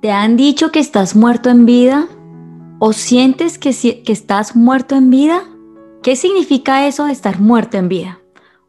¿Te han dicho que estás muerto en vida? ¿O sientes que, que estás muerto en vida? ¿Qué significa eso de estar muerto en vida?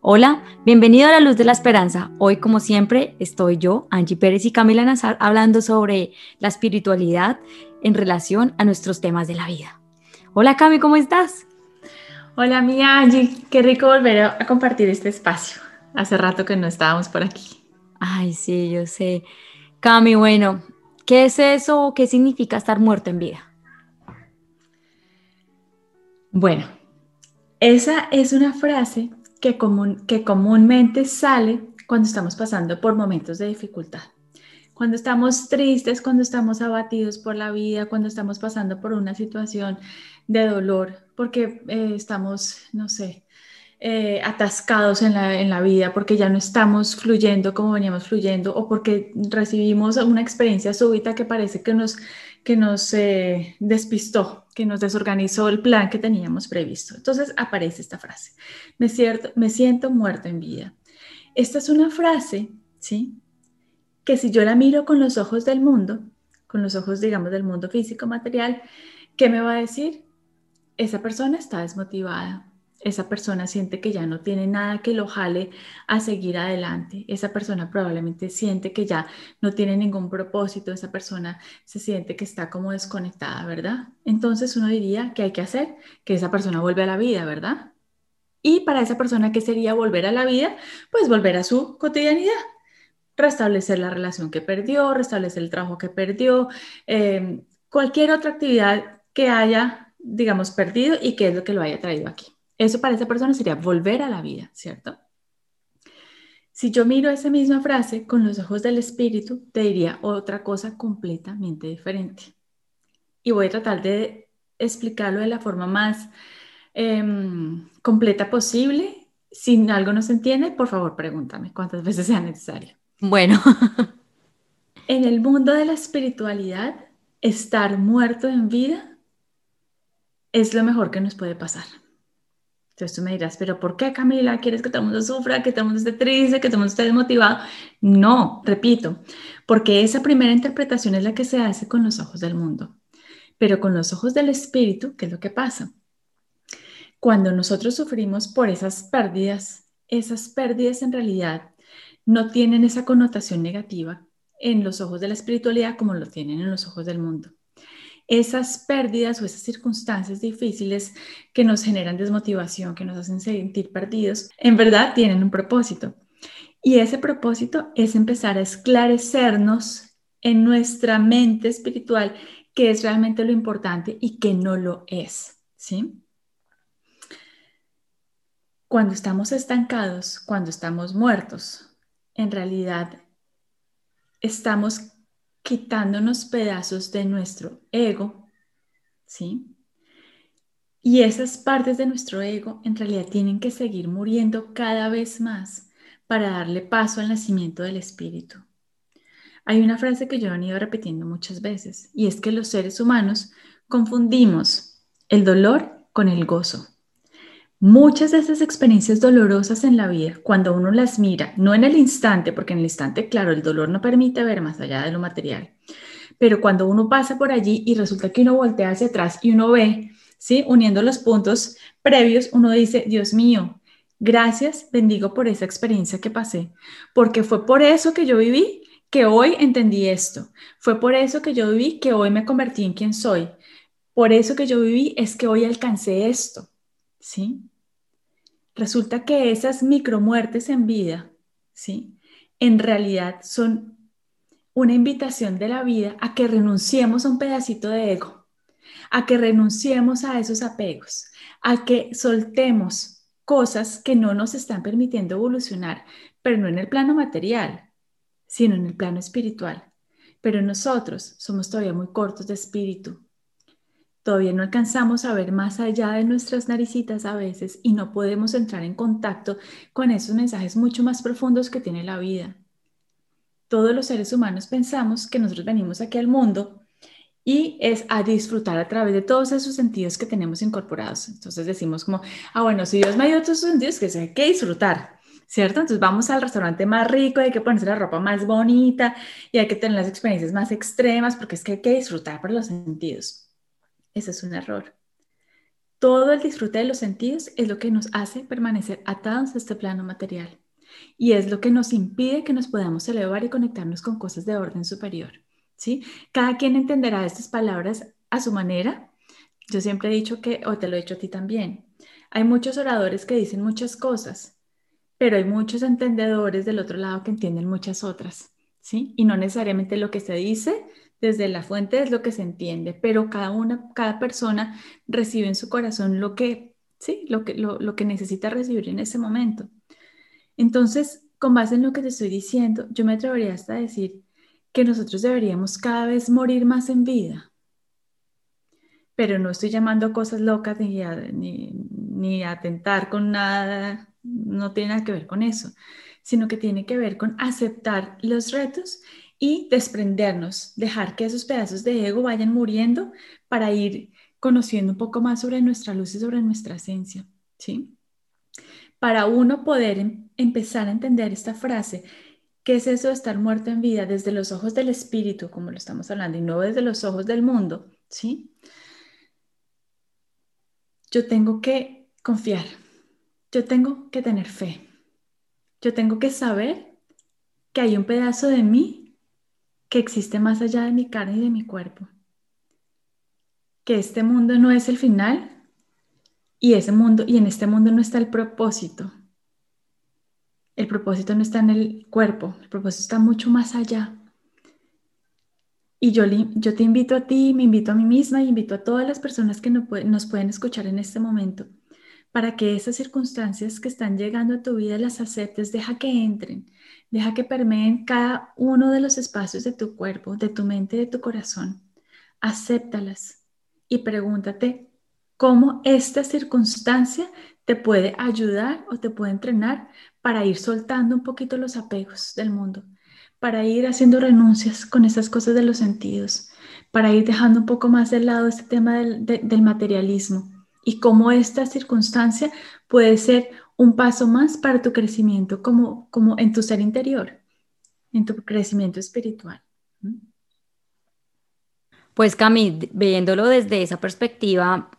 Hola, bienvenido a la luz de la esperanza. Hoy, como siempre, estoy yo, Angie Pérez y Camila Nazar, hablando sobre la espiritualidad en relación a nuestros temas de la vida. Hola, Cami, ¿cómo estás? Hola, mi Angie. Qué rico volver a compartir este espacio. Hace rato que no estábamos por aquí. Ay, sí, yo sé. Cami, bueno, ¿qué es eso? ¿Qué significa estar muerto en vida? Bueno, esa es una frase que, que comúnmente sale cuando estamos pasando por momentos de dificultad. Cuando estamos tristes, cuando estamos abatidos por la vida, cuando estamos pasando por una situación de dolor, porque eh, estamos, no sé, eh, atascados en la, en la, vida, porque ya no estamos fluyendo como veníamos fluyendo o porque recibimos una experiencia súbita que parece que nos, que nos eh, despistó, que nos desorganizó el plan que teníamos previsto. Entonces aparece esta frase, me, cierto, me siento muerto en vida. Esta es una frase, ¿sí? Que si yo la miro con los ojos del mundo, con los ojos, digamos, del mundo físico, material, ¿qué me va a decir? Esa persona está desmotivada, esa persona siente que ya no tiene nada que lo jale a seguir adelante. Esa persona probablemente siente que ya no tiene ningún propósito. Esa persona se siente que está como desconectada, ¿verdad? Entonces uno diría que hay que hacer que esa persona vuelva a la vida, ¿verdad? Y para esa persona, ¿qué sería volver a la vida? Pues volver a su cotidianidad. Restablecer la relación que perdió, restablecer el trabajo que perdió, eh, cualquier otra actividad que haya, digamos, perdido y que es lo que lo haya traído aquí. Eso para esa persona sería volver a la vida, ¿cierto? Si yo miro esa misma frase con los ojos del espíritu, te diría otra cosa completamente diferente. Y voy a tratar de explicarlo de la forma más em, completa posible. Si algo no se entiende, por favor pregúntame cuántas veces sea necesario. Bueno. en el mundo de la espiritualidad, estar muerto en vida es lo mejor que nos puede pasar. Entonces tú me dirás, pero ¿por qué Camila? ¿Quieres que todo el mundo sufra, que todo el mundo esté triste, que todo el mundo esté desmotivado? No, repito, porque esa primera interpretación es la que se hace con los ojos del mundo, pero con los ojos del espíritu, ¿qué es lo que pasa? Cuando nosotros sufrimos por esas pérdidas, esas pérdidas en realidad no tienen esa connotación negativa en los ojos de la espiritualidad como lo tienen en los ojos del mundo esas pérdidas o esas circunstancias difíciles que nos generan desmotivación, que nos hacen sentir perdidos, en verdad tienen un propósito. Y ese propósito es empezar a esclarecernos en nuestra mente espiritual qué es realmente lo importante y qué no lo es, ¿sí? Cuando estamos estancados, cuando estamos muertos, en realidad estamos quitándonos pedazos de nuestro ego, ¿sí? Y esas partes de nuestro ego en realidad tienen que seguir muriendo cada vez más para darle paso al nacimiento del espíritu. Hay una frase que yo he venido repitiendo muchas veces y es que los seres humanos confundimos el dolor con el gozo. Muchas de esas experiencias dolorosas en la vida, cuando uno las mira, no en el instante, porque en el instante, claro, el dolor no permite ver más allá de lo material, pero cuando uno pasa por allí y resulta que uno voltea hacia atrás y uno ve, ¿sí? Uniendo los puntos previos, uno dice, Dios mío, gracias, bendigo por esa experiencia que pasé, porque fue por eso que yo viví que hoy entendí esto, fue por eso que yo viví que hoy me convertí en quien soy, por eso que yo viví es que hoy alcancé esto, ¿sí? Resulta que esas micromuertes en vida, ¿sí? En realidad son una invitación de la vida a que renunciemos a un pedacito de ego, a que renunciemos a esos apegos, a que soltemos cosas que no nos están permitiendo evolucionar, pero no en el plano material, sino en el plano espiritual. Pero nosotros somos todavía muy cortos de espíritu, Todavía no alcanzamos a ver más allá de nuestras naricitas a veces y no podemos entrar en contacto con esos mensajes mucho más profundos que tiene la vida. Todos los seres humanos pensamos que nosotros venimos aquí al mundo y es a disfrutar a través de todos esos sentidos que tenemos incorporados. Entonces decimos como, ah, bueno, si Dios me dio todos esos sentidos, que hay que disfrutar. ¿cierto? Entonces vamos al restaurante más rico, hay que ponerse la ropa más bonita y hay que tener las experiencias más extremas porque es que hay que disfrutar por los sentidos. Ese es un error. Todo el disfrute de los sentidos es lo que nos hace permanecer atados a este plano material y es lo que nos impide que nos podamos elevar y conectarnos con cosas de orden superior. ¿sí? Cada quien entenderá estas palabras a su manera. Yo siempre he dicho que, o te lo he dicho a ti también, hay muchos oradores que dicen muchas cosas, pero hay muchos entendedores del otro lado que entienden muchas otras, ¿sí? Y no necesariamente lo que se dice desde la fuente es lo que se entiende, pero cada una, cada persona recibe en su corazón lo que, sí, lo que, lo, que necesita recibir en ese momento. Entonces, con base en lo que te estoy diciendo, yo me atrevería hasta a decir que nosotros deberíamos cada vez morir más en vida. Pero no estoy llamando cosas locas ni ni, ni atentar con nada, no tiene nada que ver con eso, sino que tiene que ver con aceptar los retos y desprendernos, dejar que esos pedazos de ego vayan muriendo para ir conociendo un poco más sobre nuestra luz y sobre nuestra esencia, ¿sí? Para uno poder em, empezar a entender esta frase, ¿qué es eso de estar muerto en vida desde los ojos del espíritu, como lo estamos hablando, y no desde los ojos del mundo, ¿sí? Yo tengo que confiar, yo tengo que tener fe, yo tengo que saber que hay un pedazo de mí que existe más allá de mi carne y de mi cuerpo. Que este mundo no es el final y ese mundo y en este mundo no está el propósito. El propósito no está en el cuerpo, el propósito está mucho más allá. Y yo, yo te invito a ti, me invito a mí misma y invito a todas las personas que nos pueden escuchar en este momento para que esas circunstancias que están llegando a tu vida las aceptes, deja que entren, deja que permeen cada uno de los espacios de tu cuerpo, de tu mente, de tu corazón. Acéptalas y pregúntate cómo esta circunstancia te puede ayudar o te puede entrenar para ir soltando un poquito los apegos del mundo, para ir haciendo renuncias con esas cosas de los sentidos, para ir dejando un poco más de lado este tema del, del materialismo y cómo esta circunstancia puede ser un paso más para tu crecimiento como, como en tu ser interior, en tu crecimiento espiritual. Pues Cami, viéndolo desde esa perspectiva,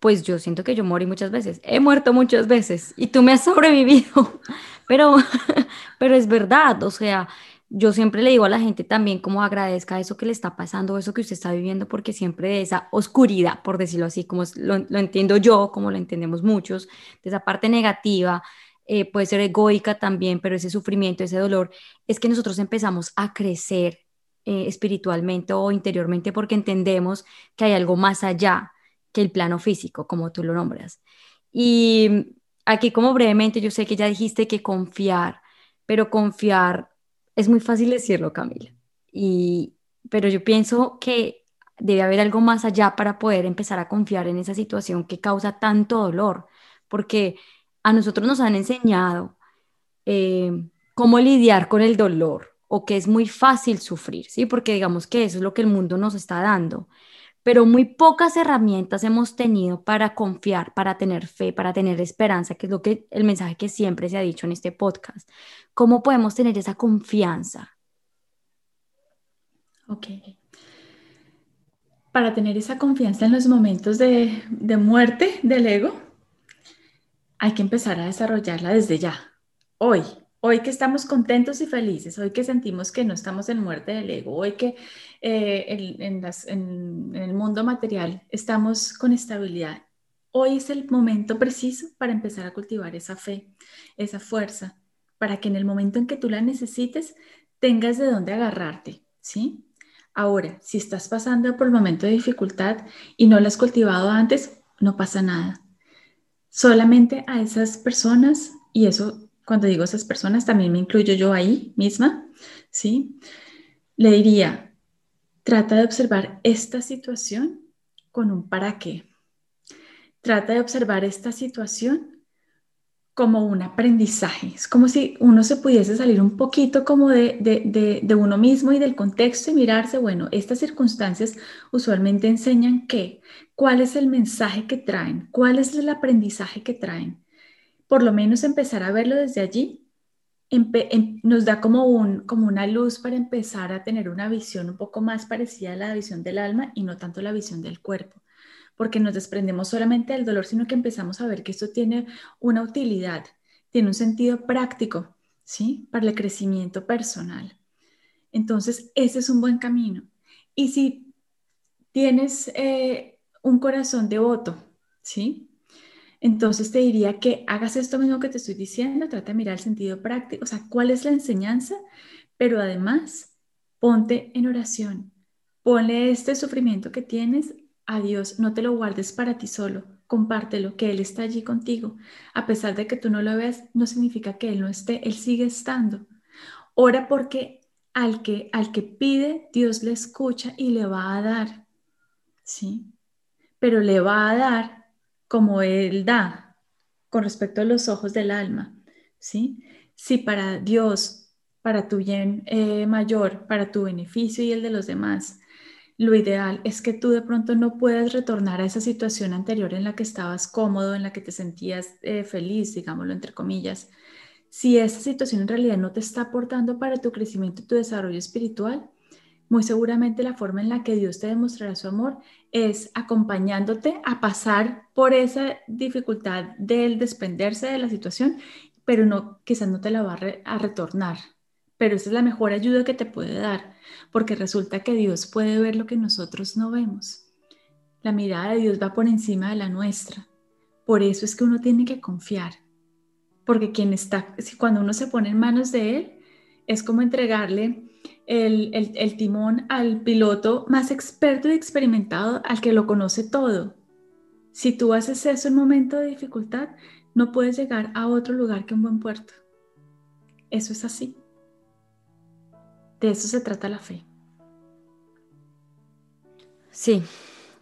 pues yo siento que yo morí muchas veces, he muerto muchas veces y tú me has sobrevivido, pero, pero es verdad, o sea, yo siempre le digo a la gente también como agradezca eso que le está pasando, eso que usted está viviendo, porque siempre de esa oscuridad, por decirlo así, como lo, entiendo yo, como lo entendemos muchos, de esa parte negativa, eh, puede ser egoica también, pero ese sufrimiento, ese dolor, es que nosotros empezamos a crecer eh, espiritualmente o interiormente porque entendemos que hay algo más allá que el plano físico, como tú lo nombras. Y aquí como brevemente, yo sé que ya dijiste que confiar, pero confiar es muy fácil decirlo, Camila, y, pero yo pienso que debe haber algo más allá para poder empezar a confiar en esa situación que causa tanto dolor, porque a nosotros nos han enseñado eh, cómo lidiar con el dolor o que es muy fácil sufrir, ¿sí? Porque digamos que eso es lo que el mundo nos está dando pero muy pocas herramientas hemos tenido para confiar, para tener fe, para tener esperanza, que es lo que el mensaje que siempre se ha dicho en este podcast. ¿Cómo podemos tener esa confianza? Ok. Para tener esa confianza en los momentos de, de muerte del ego, hay que empezar a desarrollarla desde ya, hoy, Hoy que estamos contentos y felices, hoy que sentimos que no estamos en muerte del ego, hoy que eh, en, el mundo material estamos con estabilidad, hoy es el momento preciso para empezar a cultivar esa fe, esa fuerza, para que en el momento en que tú la necesites tengas de dónde agarrarte, ¿sí? Ahora, si estás pasando por el momento de dificultad y no la has cultivado antes, no pasa nada. Solamente a esas personas, y eso cuando digo esas personas, también me incluyo yo ahí misma, ¿sí? Le diría, trata de observar esta situación con un para qué. Trata de observar esta situación como un aprendizaje. Es como si uno se pudiese salir un poquito como de, de, de, uno mismo y del contexto y mirarse, bueno, estas circunstancias usualmente enseñan qué, cuál es el mensaje que traen, cuál es el aprendizaje que traen por lo menos empezar a verlo desde allí em, nos da como, un, como una luz para empezar a tener una visión un poco más parecida a la visión del alma y no tanto la visión del cuerpo, porque nos desprendemos solamente del dolor, sino que empezamos a ver que esto tiene una utilidad, tiene un sentido práctico, ¿sí? Para el crecimiento personal. Entonces, ese es un buen camino. Y si tienes eh, un corazón devoto, ¿sí? Entonces te diría que hagas esto mismo que te estoy diciendo, trata de mirar el sentido práctico, o sea, cuál es la enseñanza, pero además ponte en oración, ponle este sufrimiento que tienes a Dios, no te lo guardes para ti solo, compártelo, que Él está allí contigo. A pesar de que tú no lo veas, no significa que Él no esté, Él sigue estando. Ora porque al que, al que pide, Dios le escucha y le va a dar, ¿sí? Pero le va a dar como Él da con respecto a los ojos del alma, ¿sí? Si para Dios, para tu bien eh, mayor, para tu beneficio y el de los demás, lo ideal es que tú de pronto no puedas retornar a esa situación anterior en la que estabas cómodo, en la que te sentías eh, feliz, digámoslo entre comillas. Si esa situación en realidad no te está aportando para tu crecimiento y tu desarrollo espiritual, muy seguramente la forma en la que Dios te demostrará su amor es acompañándote a pasar por esa dificultad del desprenderse de la situación, pero no, quizás no te la va a, retornar. Pero esa es la mejor ayuda que te puede dar, porque resulta que Dios puede ver lo que nosotros no vemos. La mirada de Dios va por encima de la nuestra. Por eso es que uno tiene que confiar, porque quien está, cuando uno se pone en manos de Él, es como entregarle el, timón al piloto más experto y experimentado, al que lo conoce todo. Si tú haces eso en momento de dificultad, no puedes llegar a otro lugar que un buen puerto. Eso es así. De eso se trata la fe. Sí,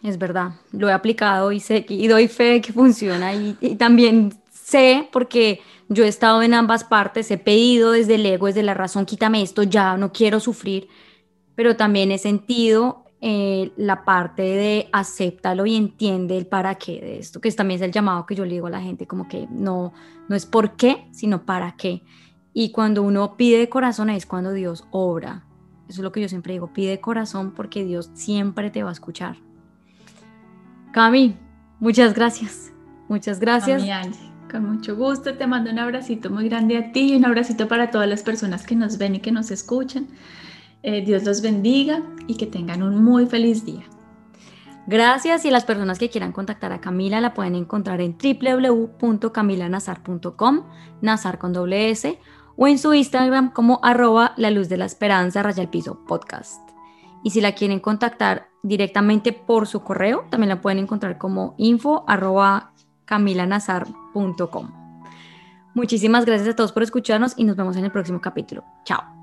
es verdad. Lo he aplicado y sé y doy fe que funciona y también sé porque yo he estado en ambas partes, he pedido desde el ego, desde la razón, quítame esto ya, no quiero sufrir, pero también he sentido eh, la parte de acéptalo y entiende el para qué de esto, que también es el llamado que yo le digo a la gente, como que no, no es por qué, sino para qué. Y cuando uno pide de corazón es cuando Dios obra. Eso es lo que yo siempre digo, pide de corazón porque Dios siempre te va a escuchar. Cami, muchas gracias. Muchas gracias. Con mucho gusto, te mando un abracito muy grande a ti y un abracito para todas las personas que nos ven y que nos escuchan. Eh, Dios los bendiga y que tengan un muy feliz día. Gracias y las personas que quieran contactar a Camila la pueden encontrar en www.camilanazar.com, Nazar con doble S, o en su Instagram como arroba la luz de la esperanza raya el piso podcast. Y si la quieren contactar directamente por su correo, también la pueden encontrar como info camilanazar.com. Muchísimas gracias a todos por escucharnos y nos vemos en el próximo capítulo. Chao.